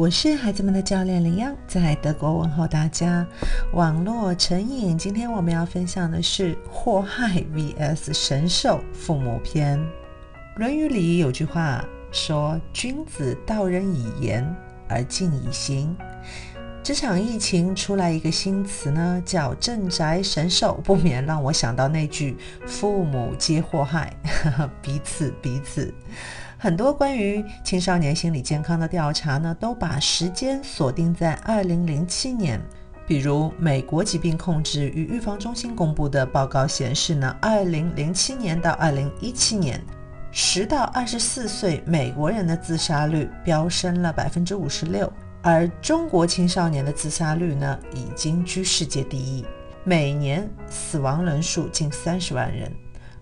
我是孩子们的教练林央，在德国问候大家。网络成瘾，今天我们要分享的是祸害 vs 神兽父母篇。《论语》里有句话说：“君子道人以言而敬以行。”这场疫情出来一个新词呢，叫“镇宅神兽”，不免让我想到那句“父母皆祸害，彼 此彼此”。很多关于青少年心理健康的调查呢，都把时间锁定在二零零七年。比如，美国疾病控制与预防中心公布的报告显示呢，二零零七年到二零一七年，十到二十四岁美国人的自杀率飙升了百分之五十六，而中国青少年的自杀率呢，已经居世界第一，每年死亡人数近三十万人，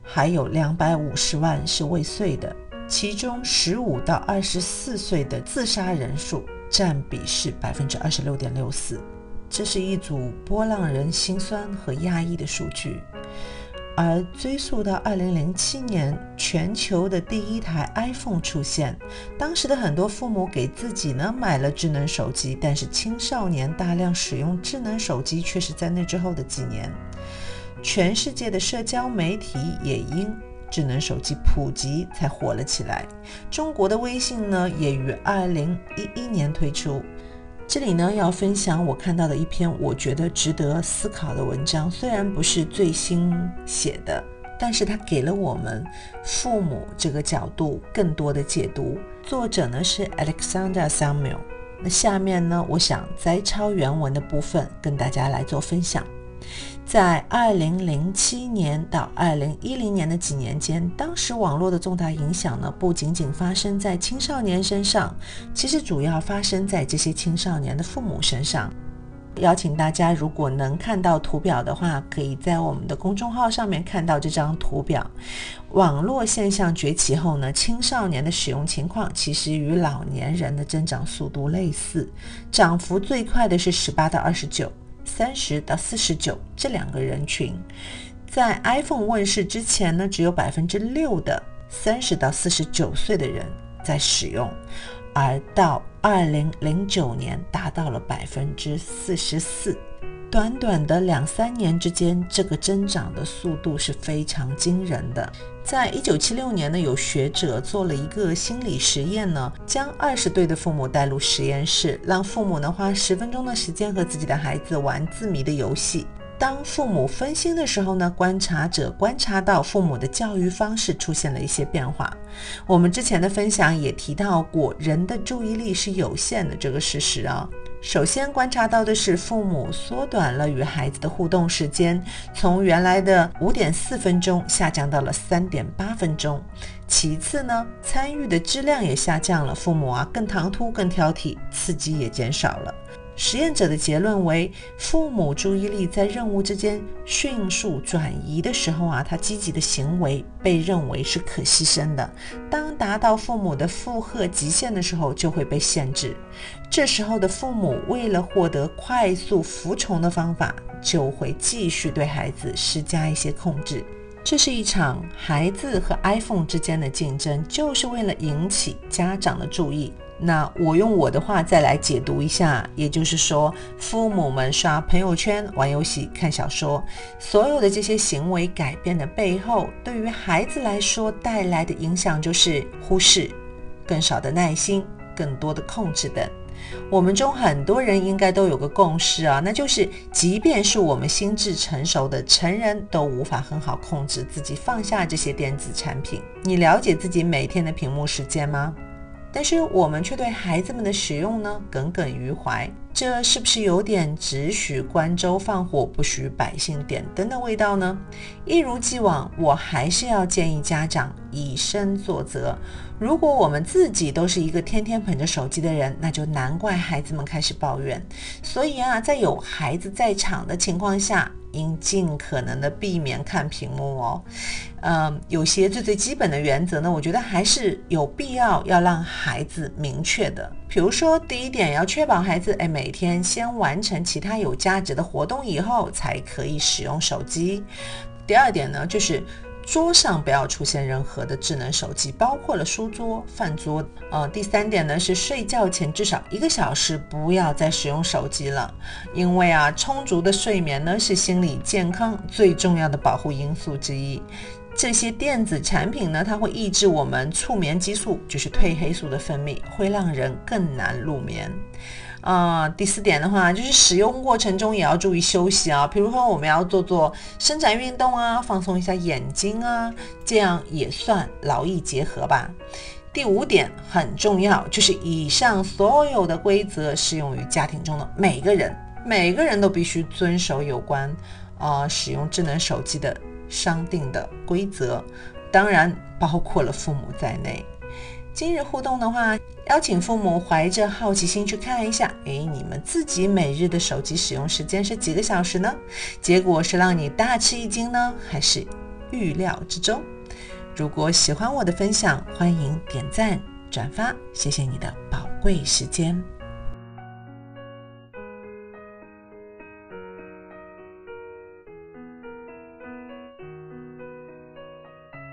还有两百五十万是未遂的。其中，十五到二十四岁的自杀人数占比是百分之二十六点六四，这是一组波浪人心酸和压抑的数据。而追溯到二零零七年，全球的第一台 iPhone 出现，当时的很多父母给自己呢买了智能手机，但是青少年大量使用智能手机却是在那之后的几年，全世界的社交媒体也因。智能手机普及才火了起来。中国的微信呢，也于二零一一年推出。这里呢，要分享我看到的一篇我觉得值得思考的文章。虽然不是最新写的，但是它给了我们父母这个角度更多的解读。作者呢是 Alexander Samuel。那下面呢，我想摘抄原文的部分跟大家来做分享。在二零零七年到二零一零年的几年间，当时网络的重大影响呢，不仅仅发生在青少年身上，其实主要发生在这些青少年的父母身上。邀请大家，如果能看到图表的话，可以在我们的公众号上面看到这张图表。网络现象崛起后呢，青少年的使用情况其实与老年人的增长速度类似，涨幅最快的是十八到二十九。三十到四十九这两个人群，在 iPhone 问世之前呢，只有百分之六的三十到四十九岁的人在使用，而到二零零九年达到了百分之四十四。短短的两三年之间，这个增长的速度是非常惊人的。在一九七六年呢，有学者做了一个心理实验呢，将二十对的父母带入实验室，让父母呢花十分钟的时间和自己的孩子玩字谜的游戏。当父母分心的时候呢，观察者观察到父母的教育方式出现了一些变化。我们之前的分享也提到过，人的注意力是有限的这个事实啊。首先观察到的是，父母缩短了与孩子的互动时间，从原来的五点四分钟下降到了三点八分钟。其次呢，参与的质量也下降了，父母啊更唐突、更挑剔，刺激也减少了。实验者的结论为：父母注意力在任务之间迅速转移的时候啊，他积极的行为被认为是可牺牲的；当达到父母的负荷极限的时候，就会被限制。这时候的父母为了获得快速服从的方法，就会继续对孩子施加一些控制。这是一场孩子和 iPhone 之间的竞争，就是为了引起家长的注意。那我用我的话再来解读一下，也就是说，父母们刷朋友圈、玩游戏、看小说，所有的这些行为改变的背后，对于孩子来说带来的影响就是忽视、更少的耐心、更多的控制等。我们中很多人应该都有个共识啊，那就是，即便是我们心智成熟的成人，都无法很好控制自己放下这些电子产品。你了解自己每天的屏幕时间吗？但是我们却对孩子们的使用呢耿耿于怀，这是不是有点只许关州放火，不许百姓点灯的味道呢？一如既往，我还是要建议家长以身作则。如果我们自己都是一个天天捧着手机的人，那就难怪孩子们开始抱怨。所以啊，在有孩子在场的情况下，应尽可能的避免看屏幕哦。嗯，有些最最基本的原则呢，我觉得还是有必要要让孩子明确的。比如说，第一点要确保孩子哎每天先完成其他有价值的活动以后，才可以使用手机。第二点呢，就是。桌上不要出现任何的智能手机，包括了书桌、饭桌。呃，第三点呢是睡觉前至少一个小时不要再使用手机了，因为啊，充足的睡眠呢是心理健康最重要的保护因素之一。这些电子产品呢，它会抑制我们促眠激素，就是褪黑素的分泌，会让人更难入眠。啊，第四点的话，就是使用过程中也要注意休息啊。比如说，我们要做做伸展运动啊，放松一下眼睛啊，这样也算劳逸结合吧。第五点很重要，就是以上所有的规则适用于家庭中的每个人，每个人都必须遵守有关啊使用智能手机的商定的规则，当然包括了父母在内。今日互动的话，邀请父母怀着好奇心去看一下，诶，你们自己每日的手机使用时间是几个小时呢？结果是让你大吃一惊呢，还是预料之中？如果喜欢我的分享，欢迎点赞转发，谢谢你的宝贵时间。